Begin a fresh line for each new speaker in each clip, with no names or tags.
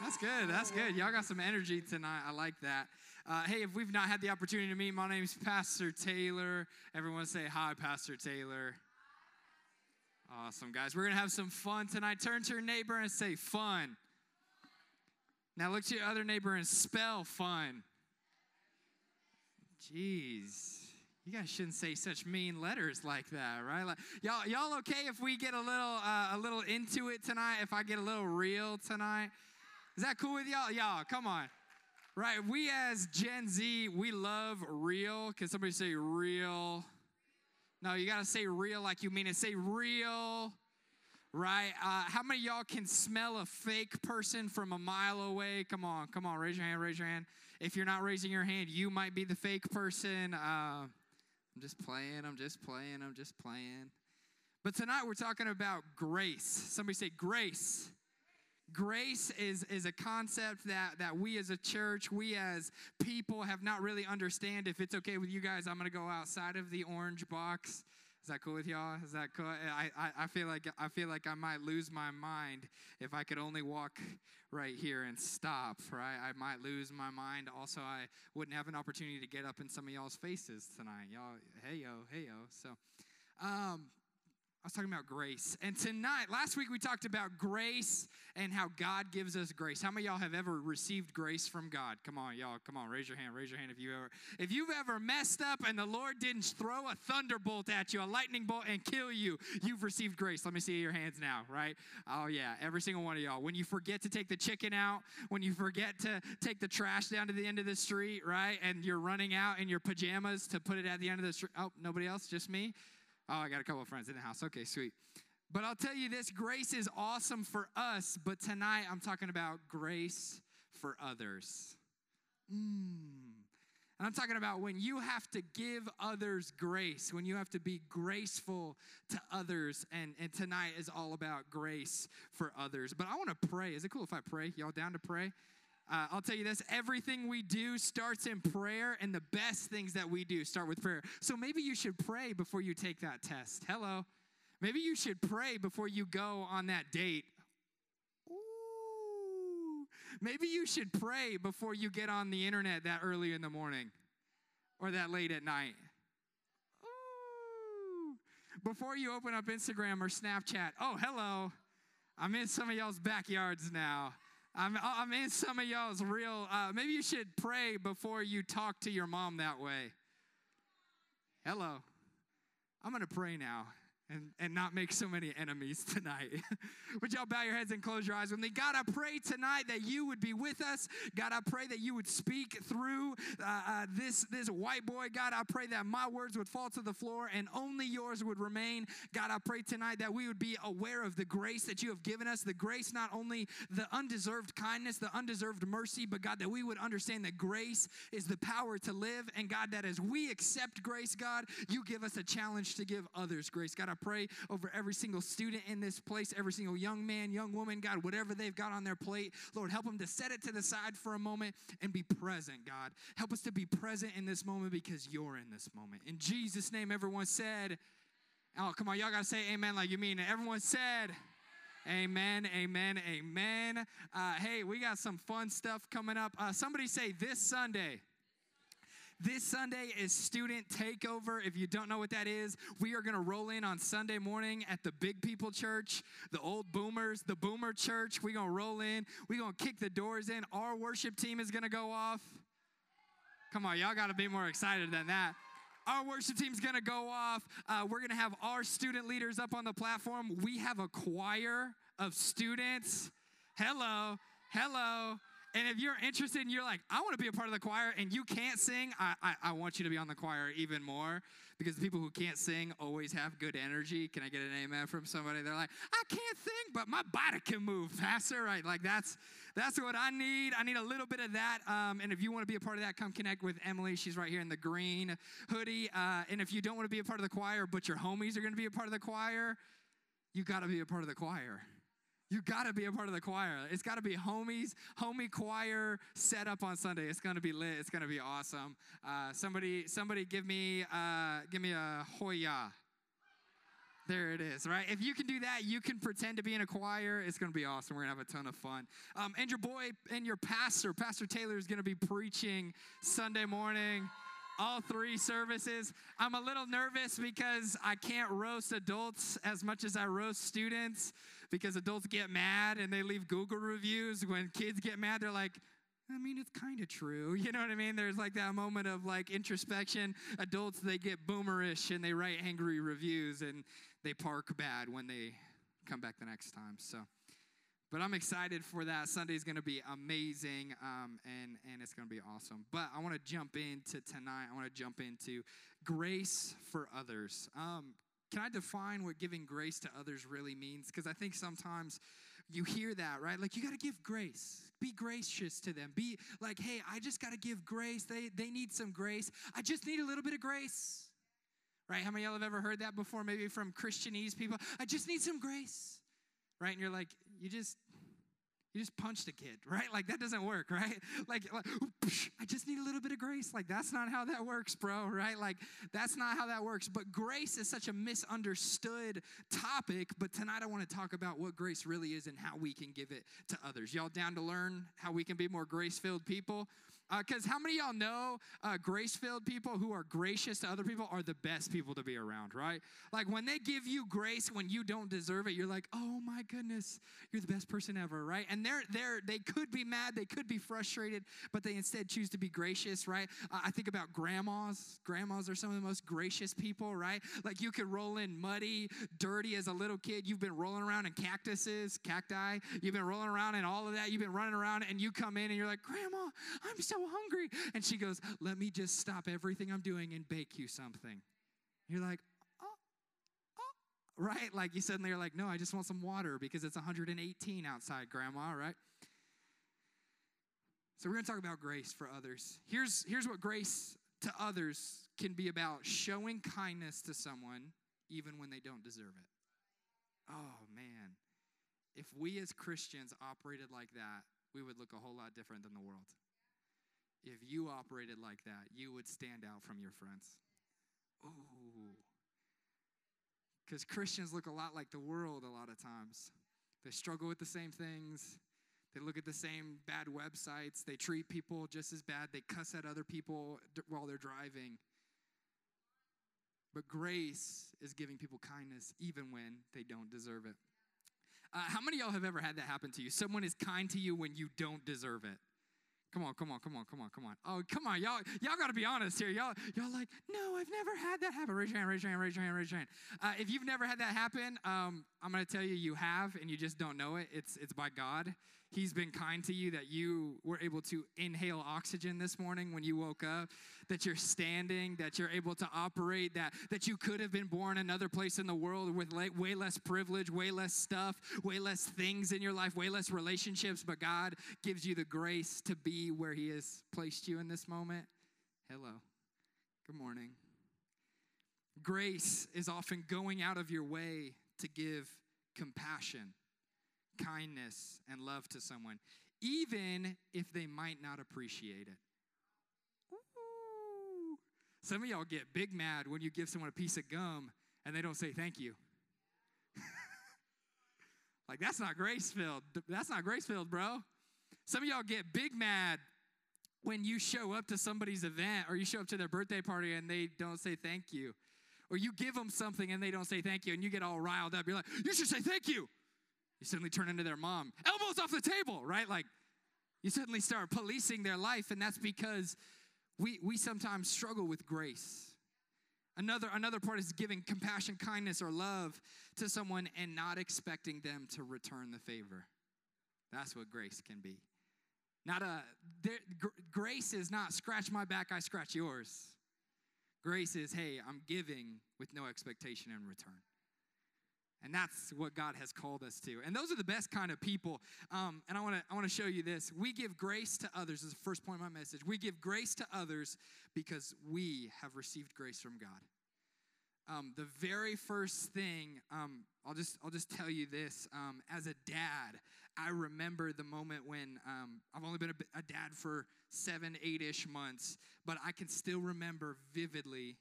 That's good. That's good. Y'all got some energy tonight. I like that. Uh, hey, if we've not had the opportunity to meet, my name's Pastor Taylor. Everyone say hi, Pastor Taylor. Awesome, guys. We're going to have some fun tonight. Turn to your neighbor and say fun. Now look to your other neighbor and spell fun. Jeez. You guys shouldn't say such mean letters like that, right? Like, y'all, y'all okay if we get a little, uh, a little into it tonight? If I get a little real tonight, is that cool with y'all? Y'all, come on. Right, we as Gen Z, we love real. Can somebody say real? No, you gotta say real like you mean it. Say real, right? Uh, how many y'all can smell a fake person from a mile away? Come on, come on, raise your hand, raise your hand. If you're not raising your hand, you might be the fake person. Uh, I'm just playing, I'm just playing, I'm just playing. But tonight we're talking about grace. Somebody say grace. Grace is, is a concept that, that we as a church, we as people have not really understand. If it's okay with you guys, I'm going to go outside of the orange box. Is that cool with y'all? Is that cool? I, I, I feel like I feel like I might lose my mind if I could only walk right here and stop, right? I might lose my mind. Also, I wouldn't have an opportunity to get up in some of y'all's faces tonight. Y'all, hey yo, hey yo. So, um, was talking about grace. And tonight, last week we talked about grace and how God gives us grace. How many y'all have ever received grace from God? Come on, y'all. Come on, raise your hand. Raise your hand if you ever if you've ever messed up and the Lord didn't throw a thunderbolt at you, a lightning bolt and kill you, you've received grace. Let me see your hands now, right? Oh yeah, every single one of y'all. When you forget to take the chicken out, when you forget to take the trash down to the end of the street, right? And you're running out in your pajamas to put it at the end of the street. Oh, nobody else, just me. Oh, I got a couple of friends in the house. Okay, sweet. But I'll tell you this grace is awesome for us, but tonight I'm talking about grace for others. Mm. And I'm talking about when you have to give others grace, when you have to be graceful to others. And, and tonight is all about grace for others. But I want to pray. Is it cool if I pray? Y'all down to pray? Uh, I'll tell you this everything we do starts in prayer, and the best things that we do start with prayer. So maybe you should pray before you take that test. Hello. Maybe you should pray before you go on that date. Ooh. Maybe you should pray before you get on the internet that early in the morning or that late at night. Ooh. Before you open up Instagram or Snapchat. Oh, hello. I'm in some of y'all's backyards now. I'm, I'm in some of y'all's real. Uh, maybe you should pray before you talk to your mom that way. Hello. I'm going to pray now and, and not make so many enemies tonight. would y'all bow your heads and close your eyes with me? God, I pray tonight that you would be with us. God, I pray that you would speak through uh, uh, this, this white boy. God, I pray that my words would fall to the floor and only yours would remain. God, I pray tonight that we would be aware of the grace that you have given us, the grace, not only the undeserved kindness, the undeserved mercy, but God, that we would understand that grace is the power to live. And God, that as we accept grace, God, you give us a challenge to give others grace. God, I pray over every single student in this place, every single young man, young woman, God, whatever they've got on their plate. Lord, help them to set it to the side for a moment and be present, God. Help us to be present in this moment because you're in this moment. In Jesus' name, everyone said, Oh, come on, y'all gotta say amen like you mean it. Everyone said, Amen, amen, amen. Uh, hey, we got some fun stuff coming up. Uh, somebody say this Sunday. This Sunday is student takeover. If you don't know what that is, we are going to roll in on Sunday morning at the Big People Church, the old boomers, the boomer church. We're going to roll in. We're going to kick the doors in. Our worship team is going to go off. Come on, y'all got to be more excited than that. Our worship team's gonna go off. Uh, we're gonna have our student leaders up on the platform. We have a choir of students. Hello, hello. And if you're interested and you're like, I want to be a part of the choir and you can't sing, I, I, I, want you to be on the choir even more because the people who can't sing always have good energy. Can I get an amen from somebody? They're like, I can't sing, but my body can move, faster, right? Like that's that's what I need. I need a little bit of that. Um, and if you want to be a part of that, come connect with Emily. She's right here in the green hoodie. Uh, and if you don't want to be a part of the choir, but your homies are going to be a part of the choir, you got to be a part of the choir. You got to be a part of the choir. It's got to be homies, homie choir set up on Sunday. It's going to be lit. It's going to be awesome. Uh, somebody, somebody, give me, uh, give me a hoya. There it is, right? If you can do that, you can pretend to be in a choir. It's going to be awesome. We're going to have a ton of fun. Um, and your boy and your pastor, Pastor Taylor, is going to be preaching Sunday morning all three services. I'm a little nervous because I can't roast adults as much as I roast students because adults get mad and they leave Google reviews. When kids get mad, they're like, I mean, it's kind of true. You know what I mean? There's like that moment of like introspection. Adults, they get boomerish and they write angry reviews and they park bad when they come back the next time. So, but I'm excited for that. Sunday's going to be amazing, um, and and it's going to be awesome. But I want to jump into tonight. I want to jump into grace for others. Um, can I define what giving grace to others really means? Because I think sometimes you hear that, right? Like you got to give grace. Be gracious to them. Be like, hey, I just got to give grace. They they need some grace. I just need a little bit of grace. Right? How many y'all have ever heard that before? Maybe from Christianese people. I just need some grace. Right? And you're like, you just you just punched a kid, right? Like that doesn't work, right? Like, like I just need a little bit of grace. Like that's not how that works, bro, right? Like that's not how that works. But grace is such a misunderstood topic. But tonight I want to talk about what grace really is and how we can give it to others. Y'all down to learn how we can be more grace filled people? Because uh, how many y'all know uh, grace filled people who are gracious to other people are the best people to be around, right? Like when they give you grace when you don't deserve it, you're like, oh my goodness, you're the best person ever, right? And they're, they're, they could be mad, they could be frustrated, but they instead choose to be gracious, right? Uh, I think about grandmas. Grandmas are some of the most gracious people, right? Like you could roll in muddy, dirty as a little kid. You've been rolling around in cactuses, cacti. You've been rolling around in all of that. You've been running around and you come in and you're like, Grandma, I'm so hungry. And she goes, Let me just stop everything I'm doing and bake you something. You're like, oh, oh, right? Like you suddenly are like, No, I just want some water because it's 118 outside, Grandma, right? So we're going to talk about grace for others. Here's, here's what grace to others can be about showing kindness to someone even when they don't deserve it. Oh, man. If we as Christians operated like that, we would look a whole lot different than the world if you operated like that, you would stand out from your friends. Ooh. Because Christians look a lot like the world a lot of times. They struggle with the same things. They look at the same bad websites. They treat people just as bad. They cuss at other people while they're driving. But grace is giving people kindness even when they don't deserve it. Uh, how many y'all have ever had that happen to you? Someone is kind to you when you don't deserve it. Come on, come on, come on, come on, come on. Oh, come on, y'all, y'all got to be honest here. Y'all, y'all like, no, I've never had that happen. Raise your hand, raise your hand, raise your hand, raise your hand. Uh, if you've never had that happen, um, I'm to tell you, you have, and you just don't know it. It's it's by God. He's been kind to you that you were able to inhale oxygen this morning when you woke up, that you're standing, that you're able to operate, that, that you could have been born another place in the world with way less privilege, way less stuff, way less things in your life, way less relationships, but God gives you the grace to be where He has placed you in this moment. Hello. Good morning. Grace is often going out of your way to give compassion kindness and love to someone, even if they might not appreciate it. Ooh. Some of y'all get big mad when you give someone a piece of gum and they don't say thank you. like, that's not grace filled. That's not grace filled, bro. Some of y'all get big mad when you show up to somebody's event or you show up to their birthday party and they don't say thank you. Or you give them something and they don't say thank you and you get all riled up. You're like, you should say thank you. You suddenly turn into their mom. Elbows off the table, right? Like you suddenly start policing their life, and that's because we, we sometimes struggle with grace. Another, another part is giving compassion, kindness, or love to someone and not expecting them to return the favor. That's what grace can be. Not a there, gr- grace is not scratch my back, I scratch yours. Grace is, hey, I'm giving with no expectation in return. And that's what God has called us to. And those are the best kind of people. Um, and I want to I want to show you this. We give grace to others. This is the first point of my message. We give grace to others because we have received grace from God. Um, the very first thing um, I'll just I'll just tell you this. Um, as a dad, I remember the moment when um, I've only been a, a dad for seven, eight ish months, but I can still remember vividly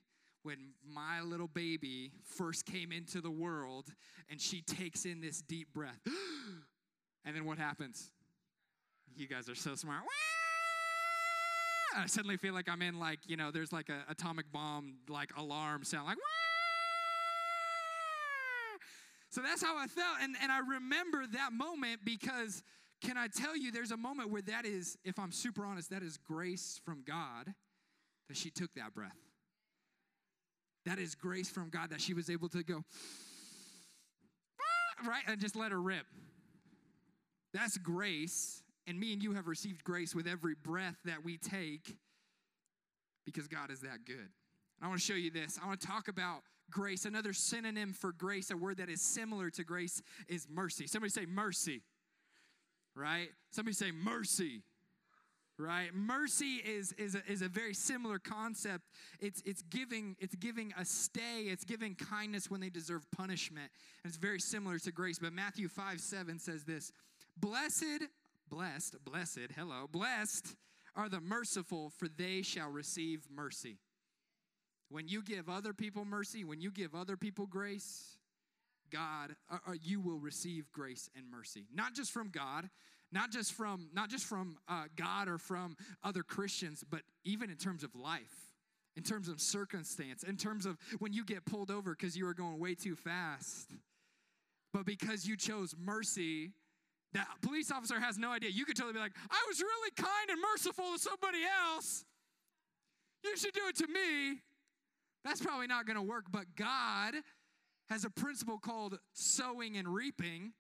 when my little baby first came into the world and she takes in this deep breath. and then what happens? You guys are so smart. I suddenly feel like I'm in like, you know, there's like a atomic bomb like alarm sound like so that's how I felt. And, and I remember that moment because can I tell you, there's a moment where that is, if I'm super honest, that is grace from God that she took that breath. That is grace from God that she was able to go, ah, right, and just let her rip. That's grace. And me and you have received grace with every breath that we take because God is that good. And I want to show you this. I want to talk about grace. Another synonym for grace, a word that is similar to grace, is mercy. Somebody say mercy, right? Somebody say mercy right? Mercy is is a, is a very similar concept. It's it's giving it's giving a stay it's giving kindness when they deserve punishment. And it's very similar to grace. But matthew 5 7 says this blessed blessed blessed hello blessed are the merciful for they shall receive mercy. When you give other people mercy when you give other people grace god uh, uh you will receive grace and mercy. Not just from god not just from not just from uh, god or from other christians but even in terms of life in terms of circumstance in terms of when you get pulled over because you were going way too fast. But because you chose mercy that police officer has no idea. You could totally be like i was really kind and merciful to somebody else. You should do it to me. That's probably not going to work but god has a principle called sowing and reaping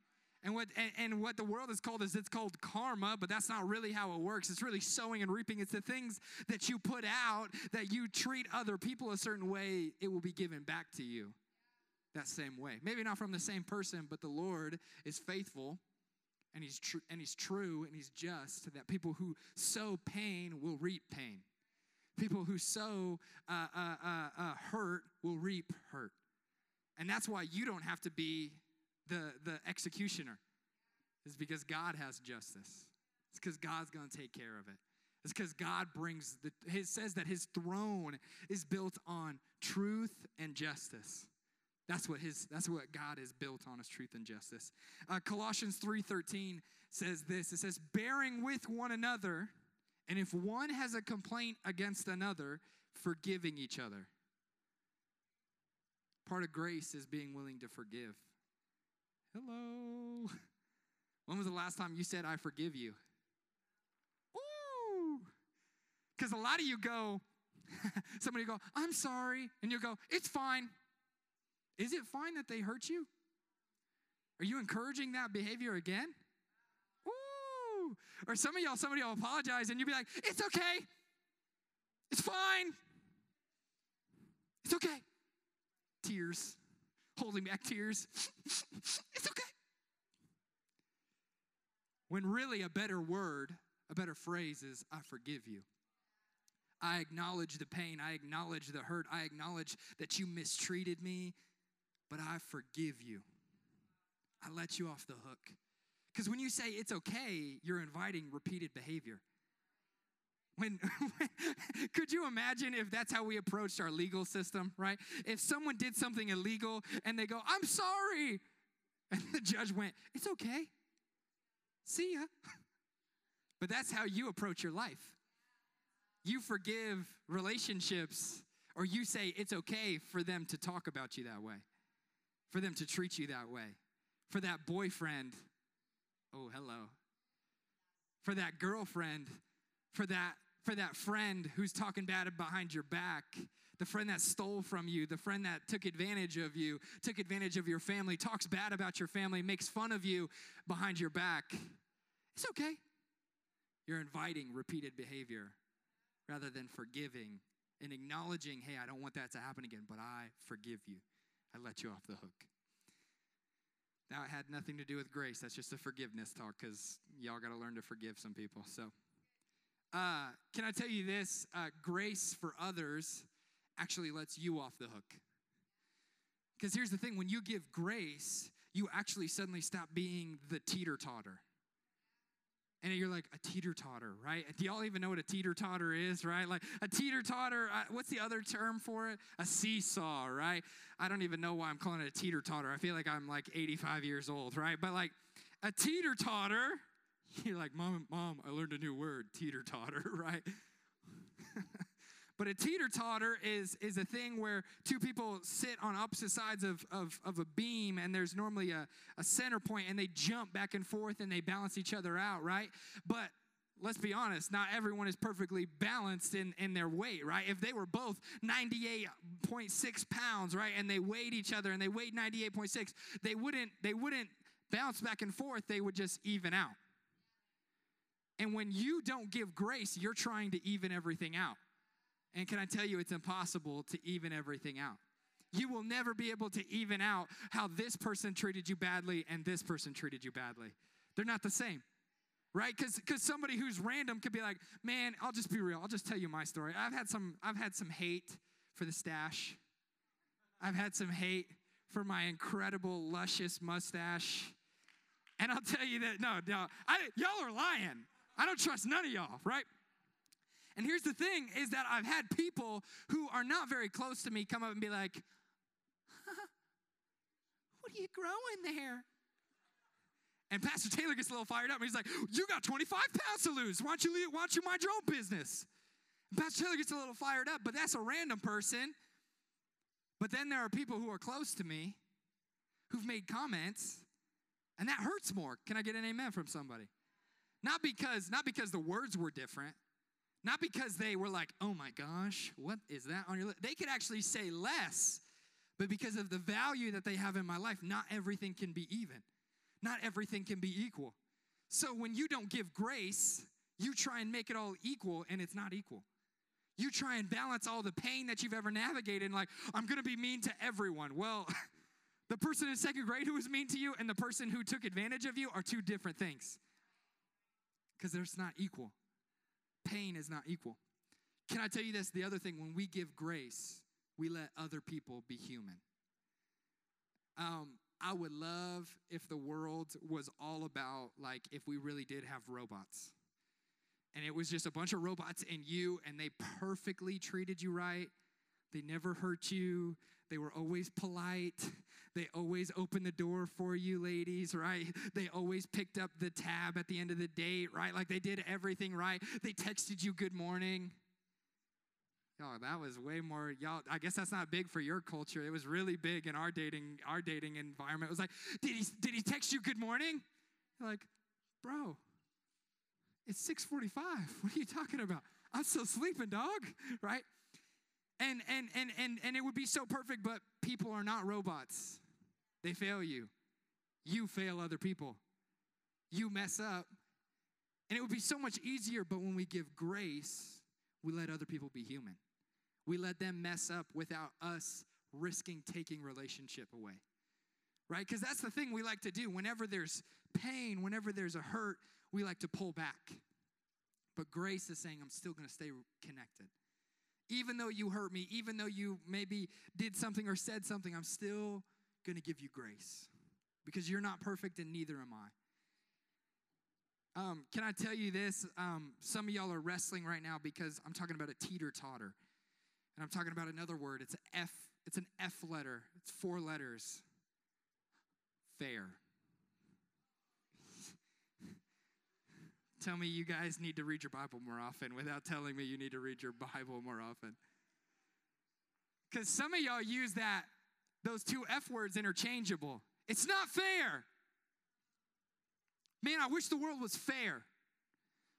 and what, and, and, what the world is called is it's called karma, but that's not really how it works. It's really sowing and reaping. It's the things that you put out that you treat other people a certain way, it will be given back to you that same way. Maybe not from the same person, but the Lord is faithful and he's true and he's true and he's just that people who sow pain will reap pain. People who sow uh, uh, uh, uh hurt will reap hurt. And that's why you don't have to be the, the executioner is because God has justice. It's because God's going to take care of it. It's because God brings the, his says that his throne is built on truth and justice. That's what his that's what God is built on is truth and justice. Uh, Colossians 3:13 says this. It says, bearing with one another, and if one has a complaint against another, forgiving each other. Part of grace is being willing to forgive. Hello. When was the last time you said, I forgive you? Ooh. Because a lot of you go, somebody go, I'm sorry. And you go, it's fine. Is it fine that they hurt you? Are you encouraging that behavior again? Ooh. Or some of y'all, somebody will apologize and you'll be like, it's okay. It's fine. It's okay. Tears holding back tears. it's okay. When really a better word, a better phrase is, I forgive you. I acknowledge the pain. I acknowledge the hurt. I acknowledge that you mistreated me, but I forgive you. I let you off the hook. Because when you say it's okay, you're inviting repeated behavior. When, could you imagine if that's how we approached our legal system, right? If someone did something illegal and they go, I'm sorry, and the judge went, It's okay. See ya. But that's how you approach your life. You forgive relationships, or you say it's okay for them to talk about you that way, for them to treat you that way, for that boyfriend. Oh, hello. For that girlfriend, for that for that friend who's talking bad behind your back, the friend that stole from you, the friend that took advantage of you, took advantage of your family, talks bad about your family, makes fun of you behind your back. It's okay. You're inviting repeated behavior rather than forgiving and acknowledging, hey, I don't want that to happen again, but I forgive you. I let you off the hook. Now, it had nothing to do with grace. That's just a forgiveness talk because y'all got to learn to forgive some people. So, uh, can I tell you this? Uh, grace for others actually lets you off the hook. Because here's the thing when you give grace, you actually suddenly stop being the teeter totter. And you're like a teeter totter, right? Do y'all even know what a teeter totter is, right? Like a teeter totter, uh, what's the other term for it? A seesaw, right? I don't even know why I'm calling it a teeter totter. I feel like I'm like 85 years old, right? But like a teeter totter, you're like, Mom, Mom, I learned a new word, teeter totter, right? But a teeter totter is, is a thing where two people sit on opposite sides of, of, of a beam, and there's normally a, a center point, and they jump back and forth and they balance each other out, right? But let's be honest, not everyone is perfectly balanced in, in their weight, right? If they were both 98.6 pounds, right, and they weighed each other and they weighed 98.6, they wouldn't, they wouldn't bounce back and forth, they would just even out. And when you don't give grace, you're trying to even everything out. And can I tell you, it's impossible to even everything out. You will never be able to even out how this person treated you badly and this person treated you badly. They're not the same right? Because somebody who's random could be like man i'll just be real. I'll just tell you my story. I've had some i've had some hate for the stash. I've had some hate for my incredible luscious mustache. And i'll tell you that no no. I, y'all are lying i don't trust none of y'all right and here's the thing is that I've had people who are not very close to me come up and be like, what are you growing there? And Pastor Taylor gets a little fired up. And he's like, You got 25 pounds to lose. Why don't you, leave, why don't you mind your own business? And Pastor Taylor gets a little fired up, but that's a random person. But then there are people who are close to me who've made comments, and that hurts more. Can I get an amen from somebody? Not because, not because the words were different, not because they were like, oh my gosh, what is that on your list? They could actually say less, but because of the value that they have in my life, not everything can be even. Not everything can be equal. So when you don't give grace, you try and make it all equal, and it's not equal. You try and balance all the pain that you've ever navigated, and like, I'm gonna be mean to everyone. Well, the person in second grade who was mean to you and the person who took advantage of you are two different things because they're not equal pain is not equal. Can I tell you this? The other thing, when we give grace, we let other people be human. Um, I would love if the world was all about like if we really did have robots. And it was just a bunch of robots and you, and they perfectly treated you right. They never hurt you. They were always polite. They always opened the door for you, ladies, right? They always picked up the tab at the end of the date, right? Like they did everything right. They texted you good morning. Y'all, that was way more. Y'all, I guess that's not big for your culture. It was really big in our dating, our dating environment. It was like, did he did he text you good morning? You're like, bro, it's 6:45. What are you talking about? I'm still sleeping, dog. Right? And, and, and, and, and it would be so perfect, but people are not robots. They fail you. You fail other people. You mess up. And it would be so much easier, but when we give grace, we let other people be human. We let them mess up without us risking taking relationship away. Right? Because that's the thing we like to do. Whenever there's pain, whenever there's a hurt, we like to pull back. But grace is saying, I'm still going to stay connected. Even though you hurt me, even though you maybe did something or said something, I'm still going to give you grace because you're not perfect and neither am I. Um, can I tell you this? Um, some of y'all are wrestling right now because I'm talking about a teeter totter. And I'm talking about another word. It's an F, it's an F letter. It's four letters. Fair. Tell me you guys need to read your Bible more often without telling me you need to read your Bible more often. Because some of y'all use that, those two F words interchangeable. It's not fair. Man, I wish the world was fair.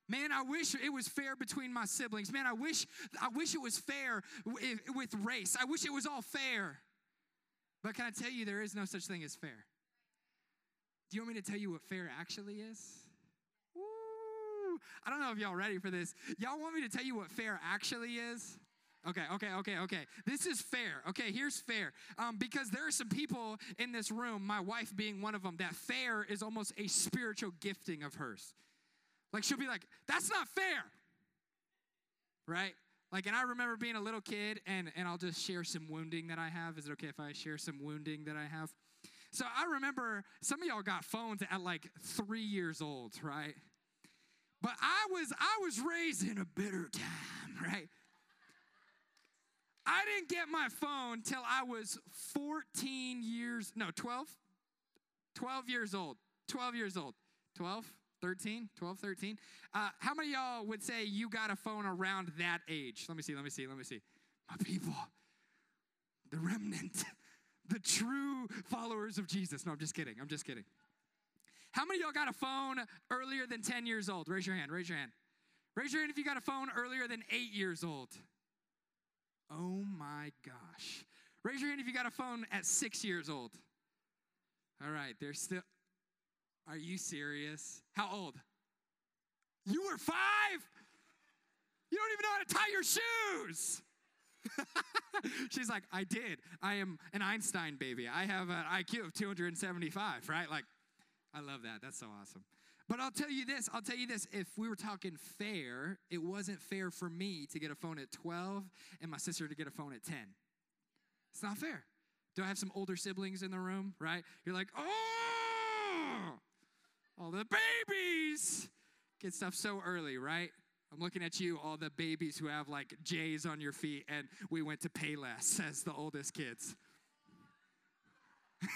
Man, I wish it was fair between my siblings. Man, I wish I wish it was fair with, with race. I wish it was all fair. But can I tell you there is no such thing as fair? Do you want me to tell you what fair actually is? I don't know if y'all ready for this. Y'all want me to tell you what fair actually is? Okay, okay, okay, okay. This is fair. Okay, here's fair. Um, because there are some people in this room, my wife being one of them, that fair is almost a spiritual gifting of hers. Like she'll be like, that's not fair. Right? Like, and I remember being a little kid, and, and I'll just share some wounding that I have. Is it okay if I share some wounding that I have? So I remember some of y'all got phones at like three years old, right? But I was I was raised in a bitter time, right? I didn't get my phone till I was 14 years, no, 12? 12 years old. 12 years old. 12, 13, 12, 13. Uh, how many y'all would say you got a phone around that age? Let me see, let me see, let me see. My people, the remnant, the true followers of Jesus. No, I'm just kidding. I'm just kidding. How many y'all got a phone earlier than 10 years old? Raise your hand, raise your hand. Raise your hand if you got a phone earlier than eight years old. Oh my gosh. Raise your hand if you got a phone at six years old. All right, there's still. Are you serious? How old? You were five? You don't even know how to tie your shoes. She's like, I did. I am an Einstein baby. I have an IQ of 275, right? Like, I love that. That's so awesome. But I'll tell you this I'll tell you this. If we were talking fair, it wasn't fair for me to get a phone at 12 and my sister to get a phone at 10. It's not fair. Do I have some older siblings in the room, right? You're like, oh, all the babies get stuff so early, right? I'm looking at you, all the babies who have like J's on your feet, and we went to Payless as the oldest kids.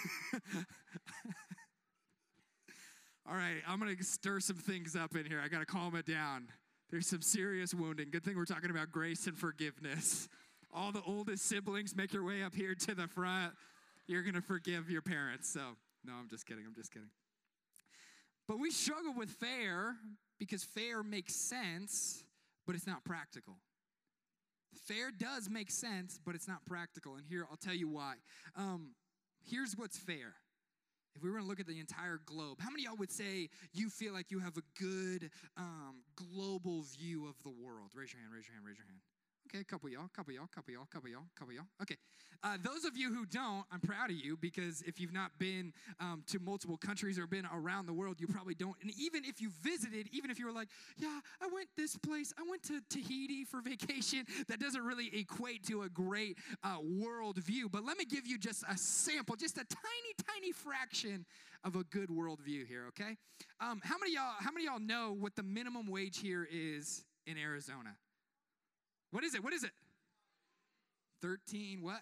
All right, I'm going to stir some things up in here. I got to calm it down. There's some serious wounding. Good thing we're talking about grace and forgiveness. All the oldest siblings make your way up here to the front. You're going to forgive your parents. So, no, I'm just kidding. I'm just kidding. But we struggle with fair because fair makes sense, but it's not practical. Fair does make sense, but it's not practical. And here, I'll tell you why. Um, here's what's fair if we were to look at the entire globe, how many y'all would say you feel like you have a good um, global view of the world? Raise your hand, raise your hand, raise your hand. Okay, a couple y'all, couple y'all, couple y'all, couple y'all, couple y'all. Okay. Uh, those of you who don't, I'm proud of you because if you've not been um, to multiple countries or been around the world, you probably don't. And even if you visited, even if you were like, yeah, I went this place, I went to Tahiti for vacation, that doesn't really equate to a great uh, world view. But let me give you just a sample, just a tiny, tiny fraction of a good world view here, okay? Um, how many y'all, how many y'all know what the minimum wage here is in Arizona? What is it? What is it? 13 what?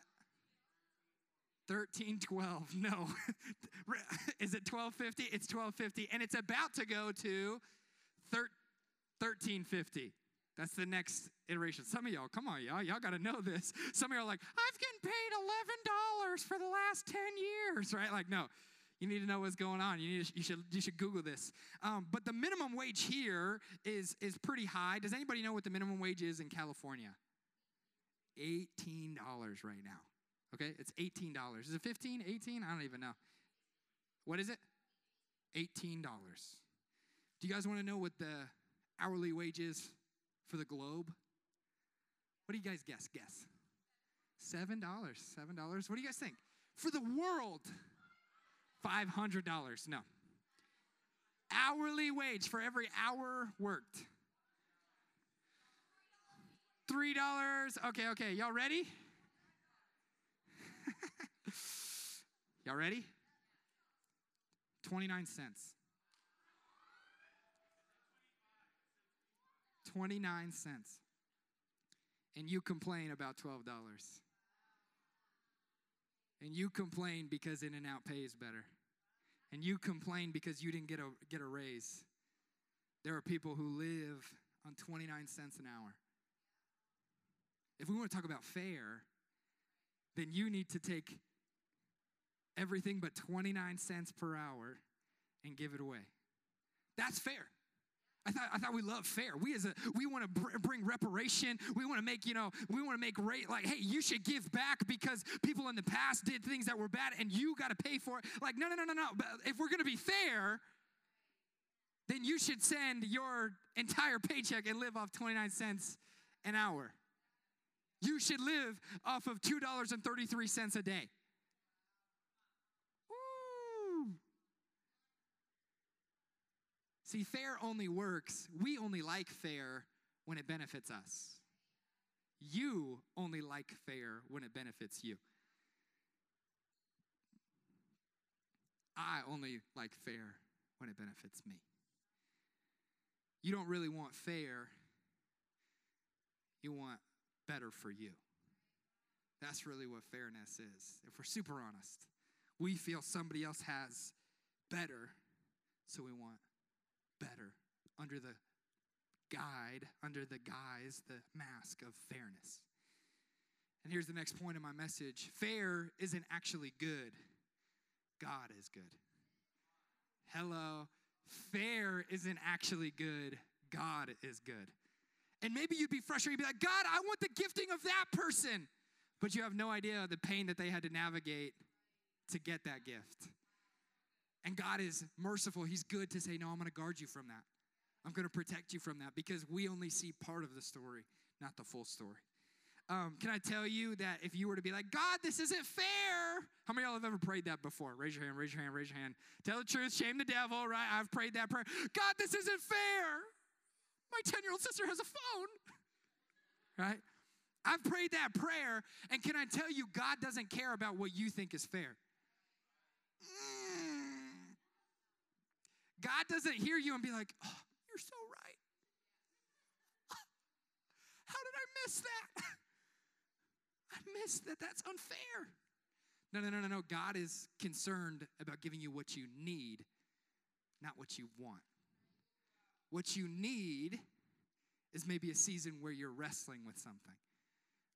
13 12 no. Is it 1250 it's 1250 and it's about to go to 1350 that's the next iteration. Some of y'all come on y'all. Y'all got to know this. Some of y'all are like i've been paid $11 for the last 10 years right? Like no you need to know what's going on. You, need to, you, should, you should Google this. Um, but the minimum wage here is, is pretty high. Does anybody know what the minimum wage is in California? $18 right now. Okay, it's $18. Is it 15, 18? I don't even know. What is it? $18. Do you guys want to know what the hourly wage is for the globe? What do you guys guess? Guess. $7. $7. What do you guys think? For the world, $500. No. Hourly wage for every hour worked. $3. Okay, okay. Y'all ready? Y'all ready? 29 cents. 29 cents. And you complain about $12. And you complain because In-N-Out pays better. And you complain because you didn't get a, get a raise. There are people who live on 29 cents an hour. If we want to talk about fair, then you need to take everything but 29 cents per hour and give it away. That's fair. I thought, I thought we love fair. We as a we want to br- bring reparation. We want to make you know we want to make rate like hey you should give back because people in the past did things that were bad and you got to pay for it. Like no no no no no. But if we're gonna be fair, then you should send your entire paycheck and live off 29 cents an hour. You should live off of $2.33 a day. See, fair only works, we only like fair when it benefits us. You only like fair when it benefits you. I only like fair when it benefits me. you don't really want fair, you want better for you. That's really what fairness is. If we're super honest, we feel somebody else has better, so we want better under the guide, under the guise, the mask of fairness. And here's the next point of my message fair isn't actually good, God is good. Hello. Fair isn't actually good, God is good. And maybe you'd be frustrated, you'd be like, God, I want the gifting of that person. But you have no idea the pain that they had to navigate to get that gift. And God is merciful. He's good to say, No, I'm going to guard you from that. I'm going to protect you from that because we only see part of the story, not the full story. Um, can I tell you that if you were to be like, God, this isn't fair? How many of y'all have ever prayed that before? Raise your hand, raise your hand, raise your hand. Tell the truth, shame the devil, right? I've prayed that prayer. God, this isn't fair. My 10 year old sister has a phone, right? I've prayed that prayer, and can I tell you, God doesn't care about what you think is fair. Mm. God doesn't hear you and be like, oh, you're so right. How did I miss that? I missed that. That's unfair. No, no, no, no, no. God is concerned about giving you what you need, not what you want. What you need is maybe a season where you're wrestling with something.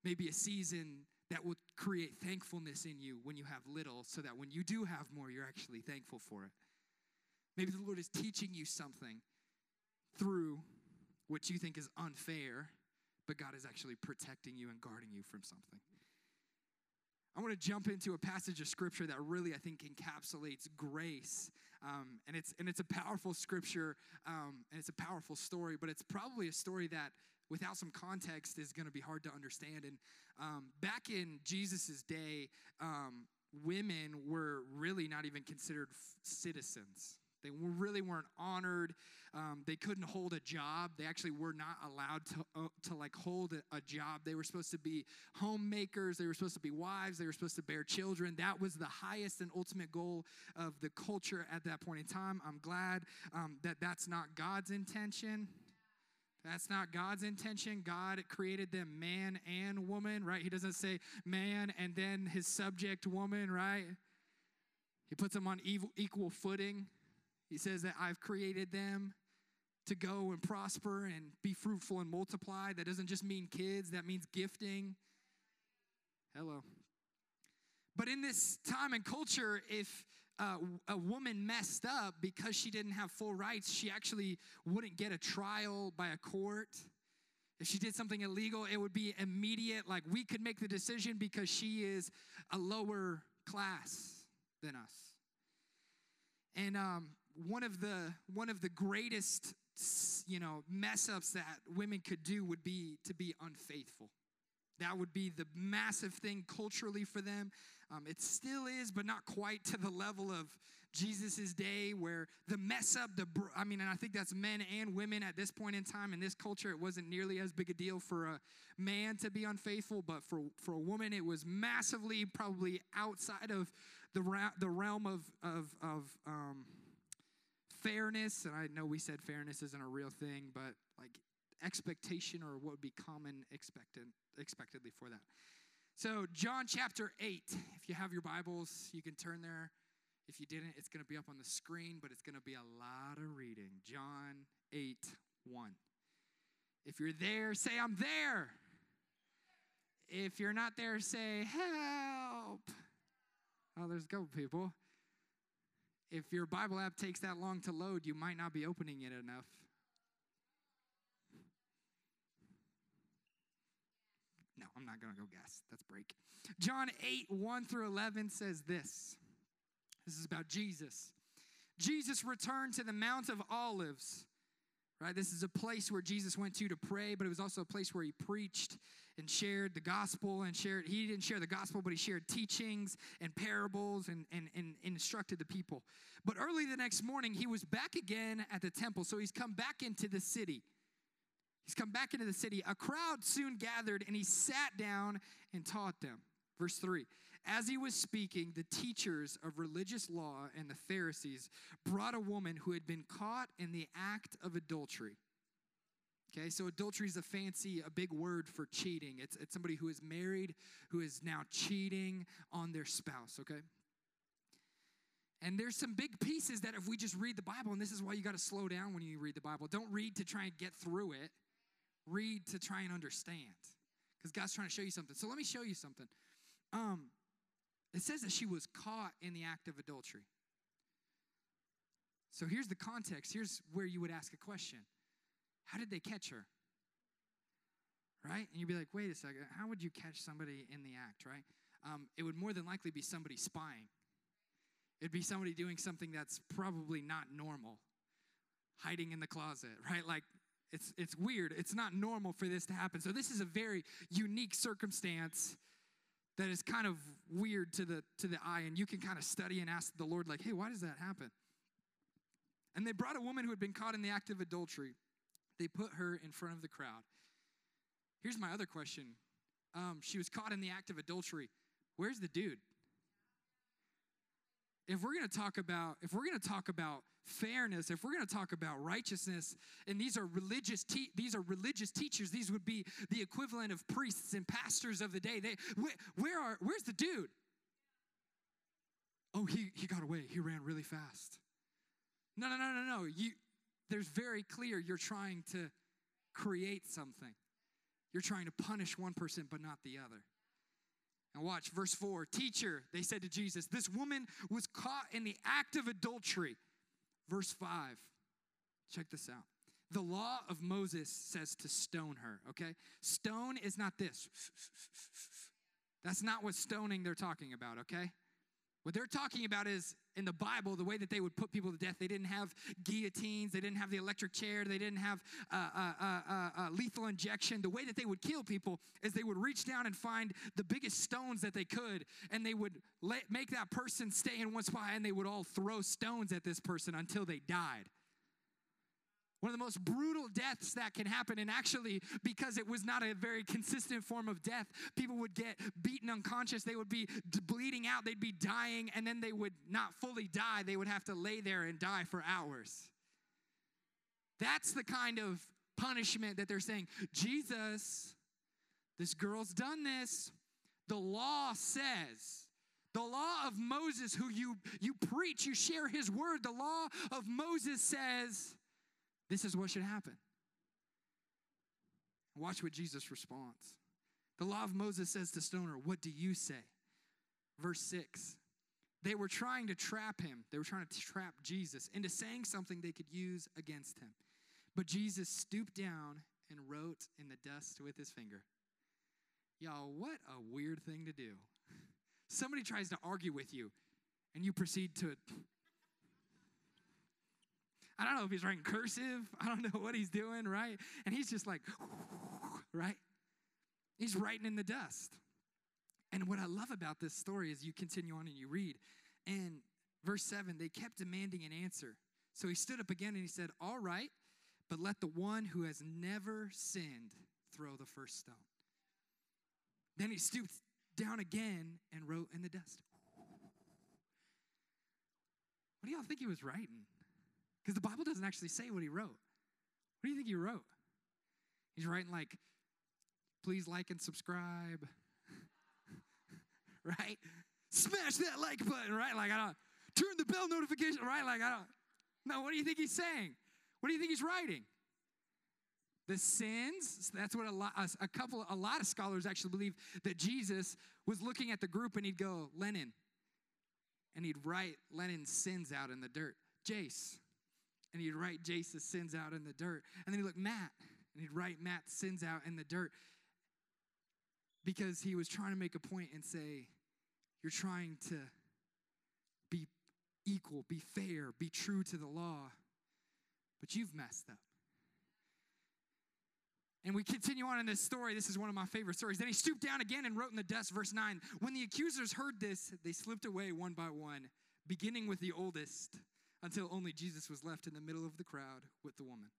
Maybe a season that will create thankfulness in you when you have little, so that when you do have more, you're actually thankful for it. Maybe the Lord is teaching you something through what you think is unfair, but God is actually protecting you and guarding you from something. I want to jump into a passage of scripture that really I think encapsulates grace, um, and it's and it's a powerful scripture, um, and it's a powerful story. But it's probably a story that, without some context, is going to be hard to understand. And um, back in Jesus's day, um, women were really not even considered f- citizens. They really weren't honored. Um, they couldn't hold a job. They actually were not allowed to, uh, to like hold a, a, job. They were supposed to be homemakers. They were supposed to be wives. They were supposed to bear children. That was the highest and ultimate goal of the culture at that point in time. I'm glad um, that that's not God's intention. That's not God's intention. God created them man and woman, right? He doesn't say man and then his subject woman, right? He puts them on equal footing. He says that I've created them to go and prosper and be fruitful and multiply. That doesn't just mean kids, that means gifting. Hello. But in this time and culture, if uh, a woman messed up because she didn't have full rights, she actually wouldn't get a trial by a court. If she did something illegal, it would be immediate. Like we could make the decision because she is a lower class than us. And um, one of the one of the greatest you know mess ups that women could do would be to be unfaithful. That would be the massive thing culturally for them. Um, it still is but not quite to the level of jesus' day where the mess up the i mean and i think that's men and women at this point in time in this culture it wasn't nearly as big a deal for a man to be unfaithful but for, for a woman it was massively probably outside of the, the realm of, of, of um, fairness, and I know we said fairness isn't a real thing, but like expectation or what would be common expected, expectedly for that. So, John chapter 8, if you have your Bibles, you can turn there. If you didn't, it's going to be up on the screen, but it's going to be a lot of reading. John 8, 1. If you're there, say, I'm there. If you're not there, say, help. Oh, there's go, people if your Bible app takes that long to load, you might not be opening it enough. No, I'm not going to go guess. That's break. John 8, 1 through 11 says this. This is about Jesus. Jesus returned to the Mount of Olives. Right? This is a place where Jesus went to to pray, but it was also a place where he preached and shared the gospel and shared he didn't share the gospel but he shared teachings and parables and, and, and instructed the people. But early the next morning he was back again at the temple. So he's come back into the city. He's come back into the city. A crowd soon gathered and he sat down and taught them. Verse 3 as he was speaking the teachers of religious law and the pharisees brought a woman who had been caught in the act of adultery Okay, so adultery is a fancy, a big word for cheating. It's, it's somebody who is married who is now cheating on their spouse, okay? And there's some big pieces that if we just read the Bible, and this is why you got to slow down when you read the Bible. Don't read to try and get through it, read to try and understand. Because God's trying to show you something. So let me show you something. Um, it says that she was caught in the act of adultery. So here's the context. Here's where you would ask a question How did they catch her? Right? And you'd be like, wait a second, how would you catch somebody in the act, right? Um, it would more than likely be somebody spying. It'd be somebody doing something that's probably not normal, hiding in the closet, right? Like, it's, it's weird. It's not normal for this to happen. So, this is a very unique circumstance that is kind of weird to the, to the eye. And you can kind of study and ask the Lord, like, hey, why does that happen? And they brought a woman who had been caught in the act of adultery. They put her in front of the crowd. Here's my other question. Um, she was caught in the act of adultery. Where's the dude? If we're going to talk about if we're going to talk about fairness, if we're going to talk about righteousness, and these are religious te- these are religious teachers, these would be the equivalent of priests and pastors of the day. They where, where are where's the dude? Oh, he he got away. He ran really fast. No, no, no, no, no. You, there's very clear you're trying to create something. You're trying to punish one person, but not the other. And watch verse 4 Teacher, they said to Jesus, this woman was caught in the act of adultery. Verse 5, check this out. The law of Moses says to stone her, okay? Stone is not this. That's not what stoning they're talking about, okay? What they're talking about is in the Bible, the way that they would put people to death, they didn't have guillotines, they didn't have the electric chair, they didn't have uh, uh, uh, uh, lethal injection. The way that they would kill people is they would reach down and find the biggest stones that they could, and they would let, make that person stay in one spot, and they would all throw stones at this person until they died. One of the most brutal deaths that can happen. And actually, because it was not a very consistent form of death, people would get beaten unconscious. They would be bleeding out. They'd be dying. And then they would not fully die. They would have to lay there and die for hours. That's the kind of punishment that they're saying. Jesus, this girl's done this. The law says, the law of Moses, who you, you preach, you share his word, the law of Moses says, this is what should happen. Watch what Jesus responds. The law of Moses says to Stoner, What do you say? Verse 6. They were trying to trap him. They were trying to trap Jesus into saying something they could use against him. But Jesus stooped down and wrote in the dust with his finger. Y'all, what a weird thing to do. Somebody tries to argue with you, and you proceed to I don't know if he's writing cursive. I don't know what he's doing, right? And he's just like, right? He's writing in the dust. And what I love about this story is you continue on and you read. And verse 7, they kept demanding an answer. So he stood up again and he said, All right, but let the one who has never sinned throw the first stone. Then he stooped down again and wrote in the dust. What do y'all think he was writing? Because the Bible doesn't actually say what he wrote. What do you think he wrote? He's writing like, please like and subscribe. right? Smash that like button, right? Like I don't turn the bell notification, right? Like I don't. No, what do you think he's saying? What do you think he's writing? The sins, that's what a, lot, a couple, a lot of scholars actually believe that Jesus was looking at the group and he'd go, Lennon. And he'd write Lennon's sins out in the dirt. Jace, and he'd write Jace's sins out in the dirt. And then he'd look Matt, and he'd write Matt's sins out in the dirt because he was trying to make a point and say, You're trying to be equal, be fair, be true to the law, but you've messed up. And we continue on in this story. This is one of my favorite stories. Then he stooped down again and wrote in the dust, verse 9. When the accusers heard this, they slipped away one by one, beginning with the oldest until only Jesus was left in the middle of the crowd with the woman.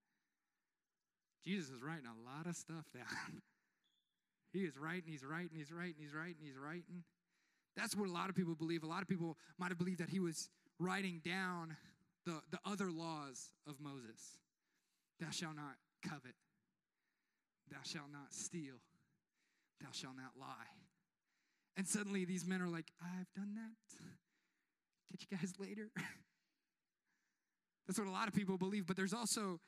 Jesus is writing a lot of stuff down. he is writing, he's writing, he's writing, he's writing, he's writing. That's what a lot of people believe. A lot of people might have believed that he was writing down the, the other laws of Moses. Thou shalt not covet. Thou shalt not steal. Thou shalt not lie. And suddenly these men are like, I've done that. Catch you guys later. That's what a lot of people believe, but there's also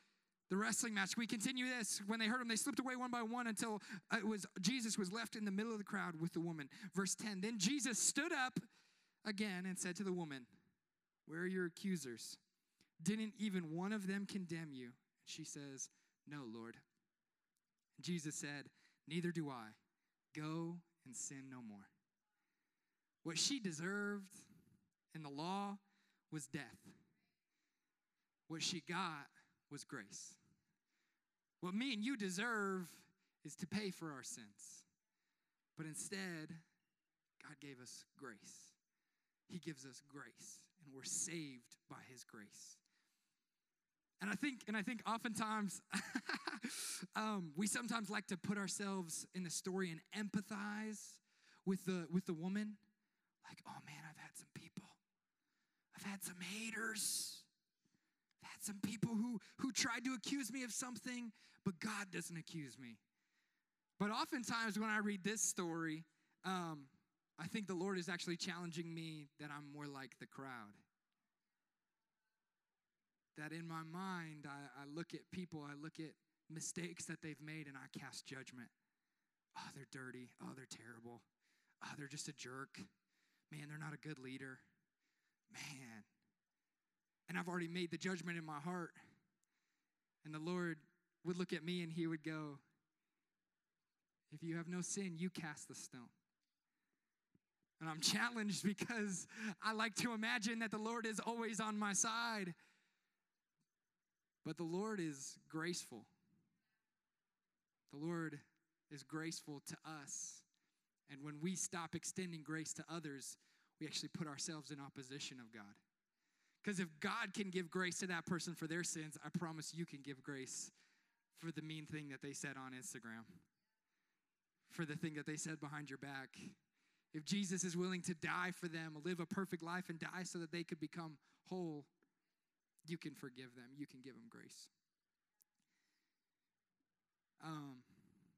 the wrestling match. We continue this. When they heard him, they slipped away one by one until uh, it was Jesus was left in the middle of the crowd with the woman. Verse 10. Then Jesus stood up again and said to the woman, Where are your accusers? Didn't even one of them condemn you? She says, No, Lord. Jesus said, Neither do I. Go and sin no more. What she deserved in the law was death. What she got was grace. What me and you deserve is to pay for our sins. But instead, God gave us grace. He gives us grace, and we're saved by His grace. And I think, and I think oftentimes um, we sometimes like to put ourselves in the story and empathize with the with the woman. Like, oh man, I've had some people. I've had some haters. Had some people who who tried to accuse me of something, but God doesn't accuse me. But oftentimes when I read this story, um, I think the Lord is actually challenging me that I'm more like the crowd that in my mind, I, I look at people, I look at mistakes that they've made, and I cast judgment. Oh, they're dirty. Oh, they're terrible. Oh, they're just a jerk. Man, they're not a good leader. Man. And I've already made the judgment in my heart. And the Lord would look at me and he would go, If you have no sin, you cast the stone. And I'm challenged because I like to imagine that the Lord is always on my side. But the Lord is graceful. The Lord is graceful to us. And when we stop extending grace to others, we actually put ourselves in opposition of God. Because if God can give grace to that person for their sins, I promise you can give grace for the mean thing that they said on Instagram, for the thing that they said behind your back. If Jesus is willing to die for them, live a perfect life, and die so that they could become whole, you can forgive them, you can give them grace. Um,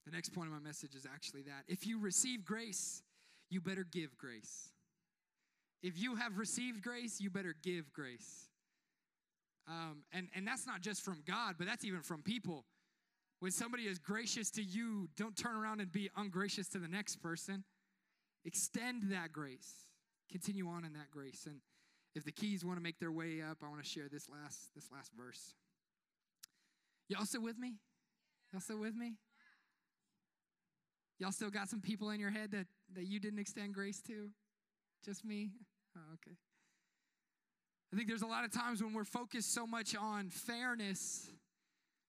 the next point of my message is actually that if you receive grace, you better give grace. If you have received grace, you better give grace. Um, and, and that's not just from God, but that's even from people. When somebody is gracious to you, don't turn around and be ungracious to the next person. Extend that grace. Continue on in that grace. And if the keys want to make their way up, I want to share this last this last verse. Y'all still with me? Y'all still with me? Y'all still got some people in your head that, that you didn't extend grace to? Just me? Oh, okay. I think there's a lot of times when we're focused so much on fairness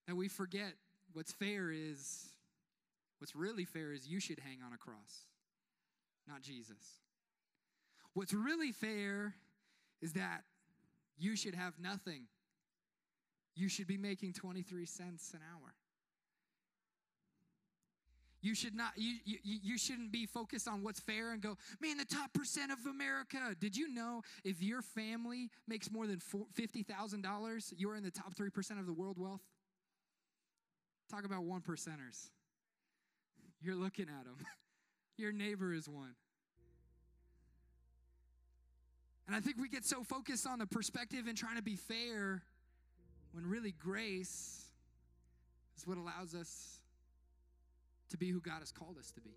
that we forget what's fair is, what's really fair is you should hang on a cross, not Jesus. What's really fair is that you should have nothing. You should be making 23 cents an hour. You should not you, you, you shouldn't be focused on what's fair and go, man, the top percent of America. Did you know if your family makes more than $50,000, you're in the top 3% of the world wealth? Talk about one percenters. You're looking at them. Your neighbor is one. And I think we get so focused on the perspective and trying to be fair when really grace is what allows us to be who God has called us to be.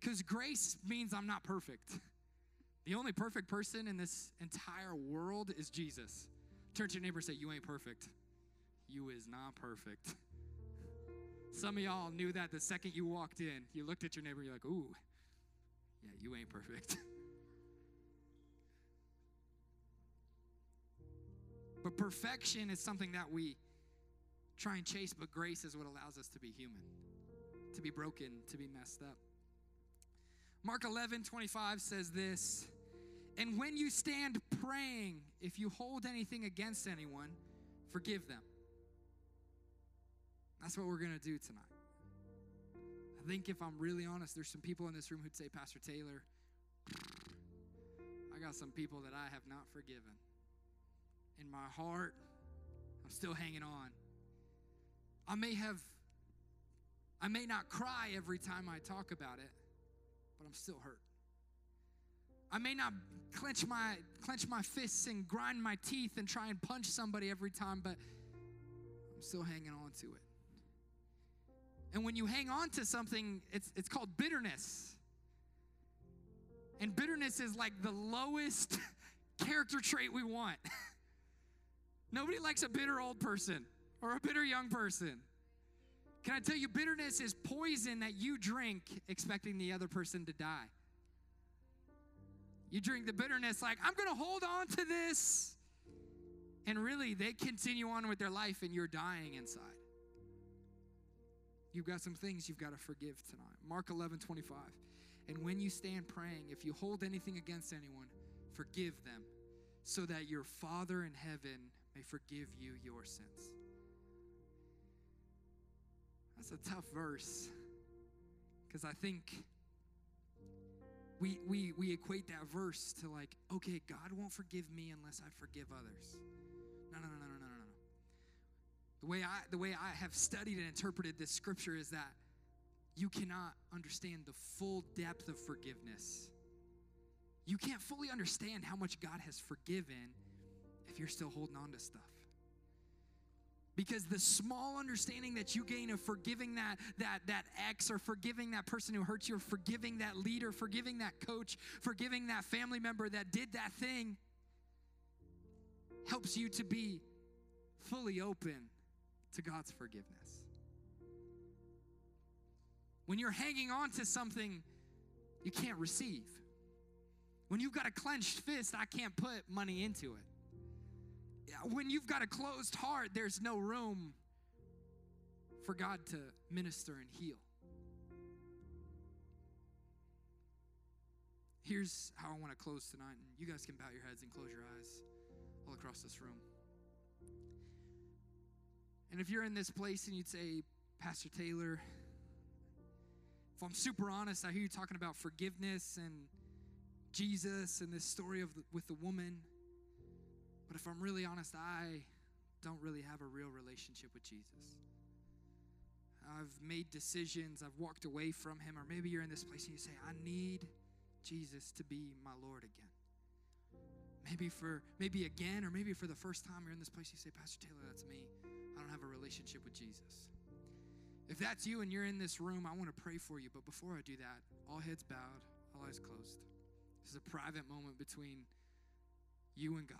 Because grace means I'm not perfect. The only perfect person in this entire world is Jesus. Turn to your neighbor say, You ain't perfect. You is not perfect. Some of y'all knew that the second you walked in. You looked at your neighbor, you're like, Ooh, yeah, you ain't perfect. But perfection is something that we try and chase, but grace is what allows us to be human, to be broken, to be messed up. Mark 11, 25 says this And when you stand praying, if you hold anything against anyone, forgive them. That's what we're going to do tonight. I think if I'm really honest, there's some people in this room who'd say, Pastor Taylor, I got some people that I have not forgiven in my heart, I'm still hanging on. I may have I may not cry every time I talk about it, but I'm still hurt. I may not clench my clench my fists and grind my teeth and try and punch somebody every time, but I'm still hanging on to it. And when you hang on to something, it's it's called bitterness. And bitterness is like the lowest character trait we want. Nobody likes a bitter old person or a bitter young person. Can I tell you, bitterness is poison that you drink expecting the other person to die. You drink the bitterness like, I'm going to hold on to this. And really, they continue on with their life and you're dying inside. You've got some things you've got to forgive tonight. Mark 11, 25. And when you stand praying, if you hold anything against anyone, forgive them, so that your Father in heaven may forgive you your sins. That's a tough verse because I think we, we, we equate that verse to like, okay, God won't forgive me unless I forgive others. No, no, no, no, no, no, no. The way I the way I have studied and interpreted this scripture is that you cannot understand the full depth of forgiveness. You can't fully understand how much God has forgiven if you're still holding on to stuff. Because the small understanding that you gain of forgiving that, that, that ex or forgiving that person who hurts you or forgiving that leader, forgiving that coach, forgiving that family member that did that thing helps you to be fully open to God's forgiveness. When you're hanging on to something you can't receive. When you've got a clenched fist, I can't put money into it. When you've got a closed heart, there's no room for God to minister and heal. Here's how I want to close tonight, and you guys can bow your heads and close your eyes all across this room. And if you're in this place and you'd say, Pastor Taylor, if I'm super honest, I hear you talking about forgiveness and Jesus and this story of the, with the woman. But if I'm really honest, I don't really have a real relationship with Jesus. I've made decisions, I've walked away from him, or maybe you're in this place and you say, I need Jesus to be my Lord again. Maybe for maybe again, or maybe for the first time you're in this place, you say, Pastor Taylor, that's me. I don't have a relationship with Jesus. If that's you and you're in this room, I want to pray for you. But before I do that, all heads bowed, all eyes closed. This is a private moment between you and God.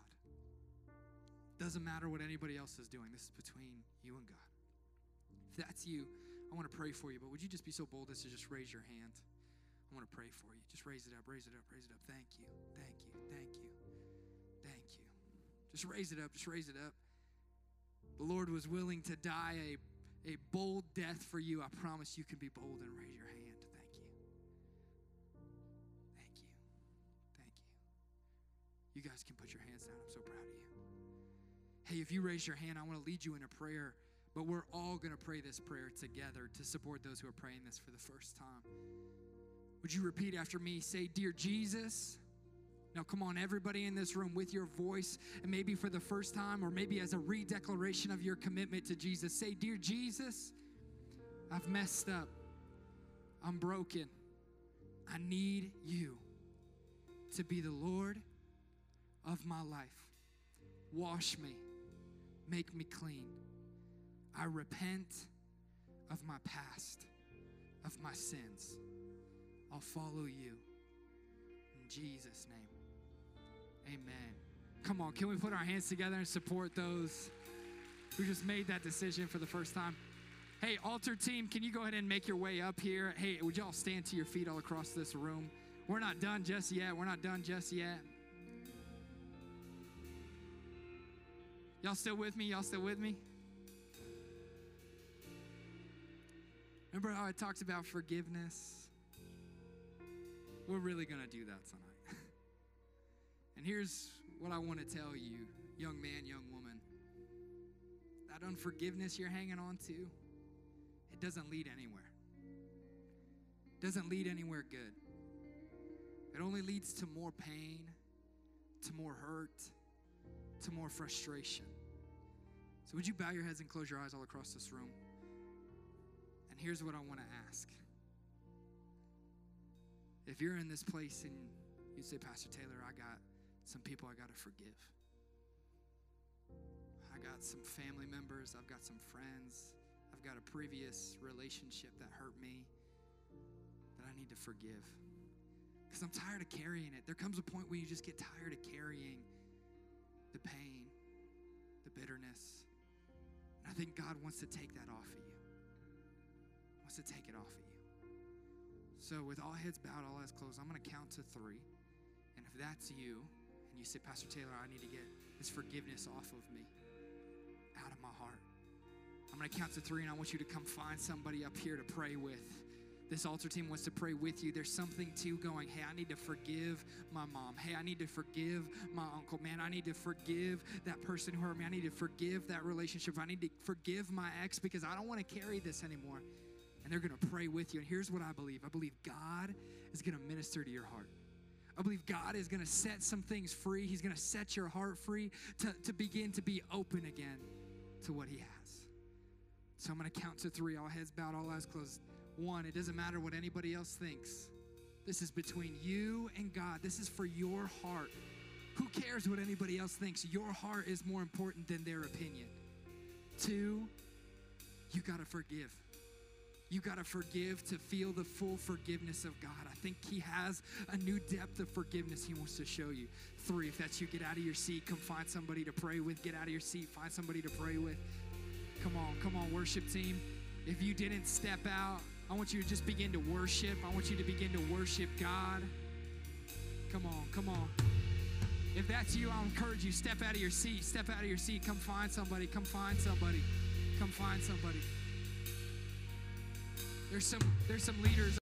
Doesn't matter what anybody else is doing, this is between you and God. If that's you, I want to pray for you. But would you just be so bold as to just raise your hand? I want to pray for you. Just raise it up, raise it up, raise it up. Thank you, thank you, thank you, thank you. Just raise it up, just raise it up. The Lord was willing to die a a bold death for you, I promise you can be bold and raise your hand. Thank you. Thank you. Thank you. You guys can put your hands down. I'm so proud. Hey, if you raise your hand, I want to lead you in a prayer, but we're all going to pray this prayer together to support those who are praying this for the first time. Would you repeat after me? Say, Dear Jesus, now, come on, everybody in this room with your voice, and maybe for the first time, or maybe as a redeclaration of your commitment to Jesus, say, Dear Jesus, I've messed up. I'm broken. I need you to be the Lord of my life. Wash me, make me clean. I repent of my past, of my sins. I'll follow you. In Jesus' name. Amen. Come on, can we put our hands together and support those who just made that decision for the first time? Hey, altar team, can you go ahead and make your way up here? Hey, would y'all stand to your feet all across this room? We're not done just yet. We're not done just yet. Y'all still with me? Y'all still with me? Remember how I talked about forgiveness? We're really going to do that tonight. And here's what I want to tell you, young man, young woman that unforgiveness you're hanging on to, it doesn't lead anywhere. It doesn't lead anywhere good. It only leads to more pain, to more hurt, to more frustration. So, would you bow your heads and close your eyes all across this room? And here's what I want to ask. If you're in this place and you say, Pastor Taylor, I got some people I got to forgive. I got some family members, I've got some friends, I've got a previous relationship that hurt me that I need to forgive. Because I'm tired of carrying it. There comes a point where you just get tired of carrying the pain, the bitterness. And I think God wants to take that off of you. Wants to take it off of you. So with all heads bowed, all eyes closed, I'm going to count to three. And if that's you, and you say, Pastor Taylor, I need to get this forgiveness off of me, out of my heart. I'm going to count to three, and I want you to come find somebody up here to pray with. This altar team wants to pray with you. There's something to going, hey, I need to forgive my mom. Hey, I need to forgive my uncle. Man, I need to forgive that person who hurt me. I need to forgive that relationship. I need to forgive my ex because I don't want to carry this anymore. And they're going to pray with you. And here's what I believe I believe God is going to minister to your heart. I believe God is going to set some things free. He's going to set your heart free to, to begin to be open again to what He has. So I'm going to count to three, all heads bowed, all eyes closed. One, it doesn't matter what anybody else thinks. This is between you and God. This is for your heart. Who cares what anybody else thinks? Your heart is more important than their opinion. Two, you got to forgive. You got to forgive to feel the full forgiveness of God. I think He has a new depth of forgiveness He wants to show you. Three, if that's you, get out of your seat, come find somebody to pray with. Get out of your seat, find somebody to pray with. Come on, come on, worship team. If you didn't step out, I want you to just begin to worship. I want you to begin to worship God. Come on, come on. If that's you, I'll encourage you. Step out of your seat. Step out of your seat. Come find somebody. Come find somebody. Come find somebody. There's some there's some leaders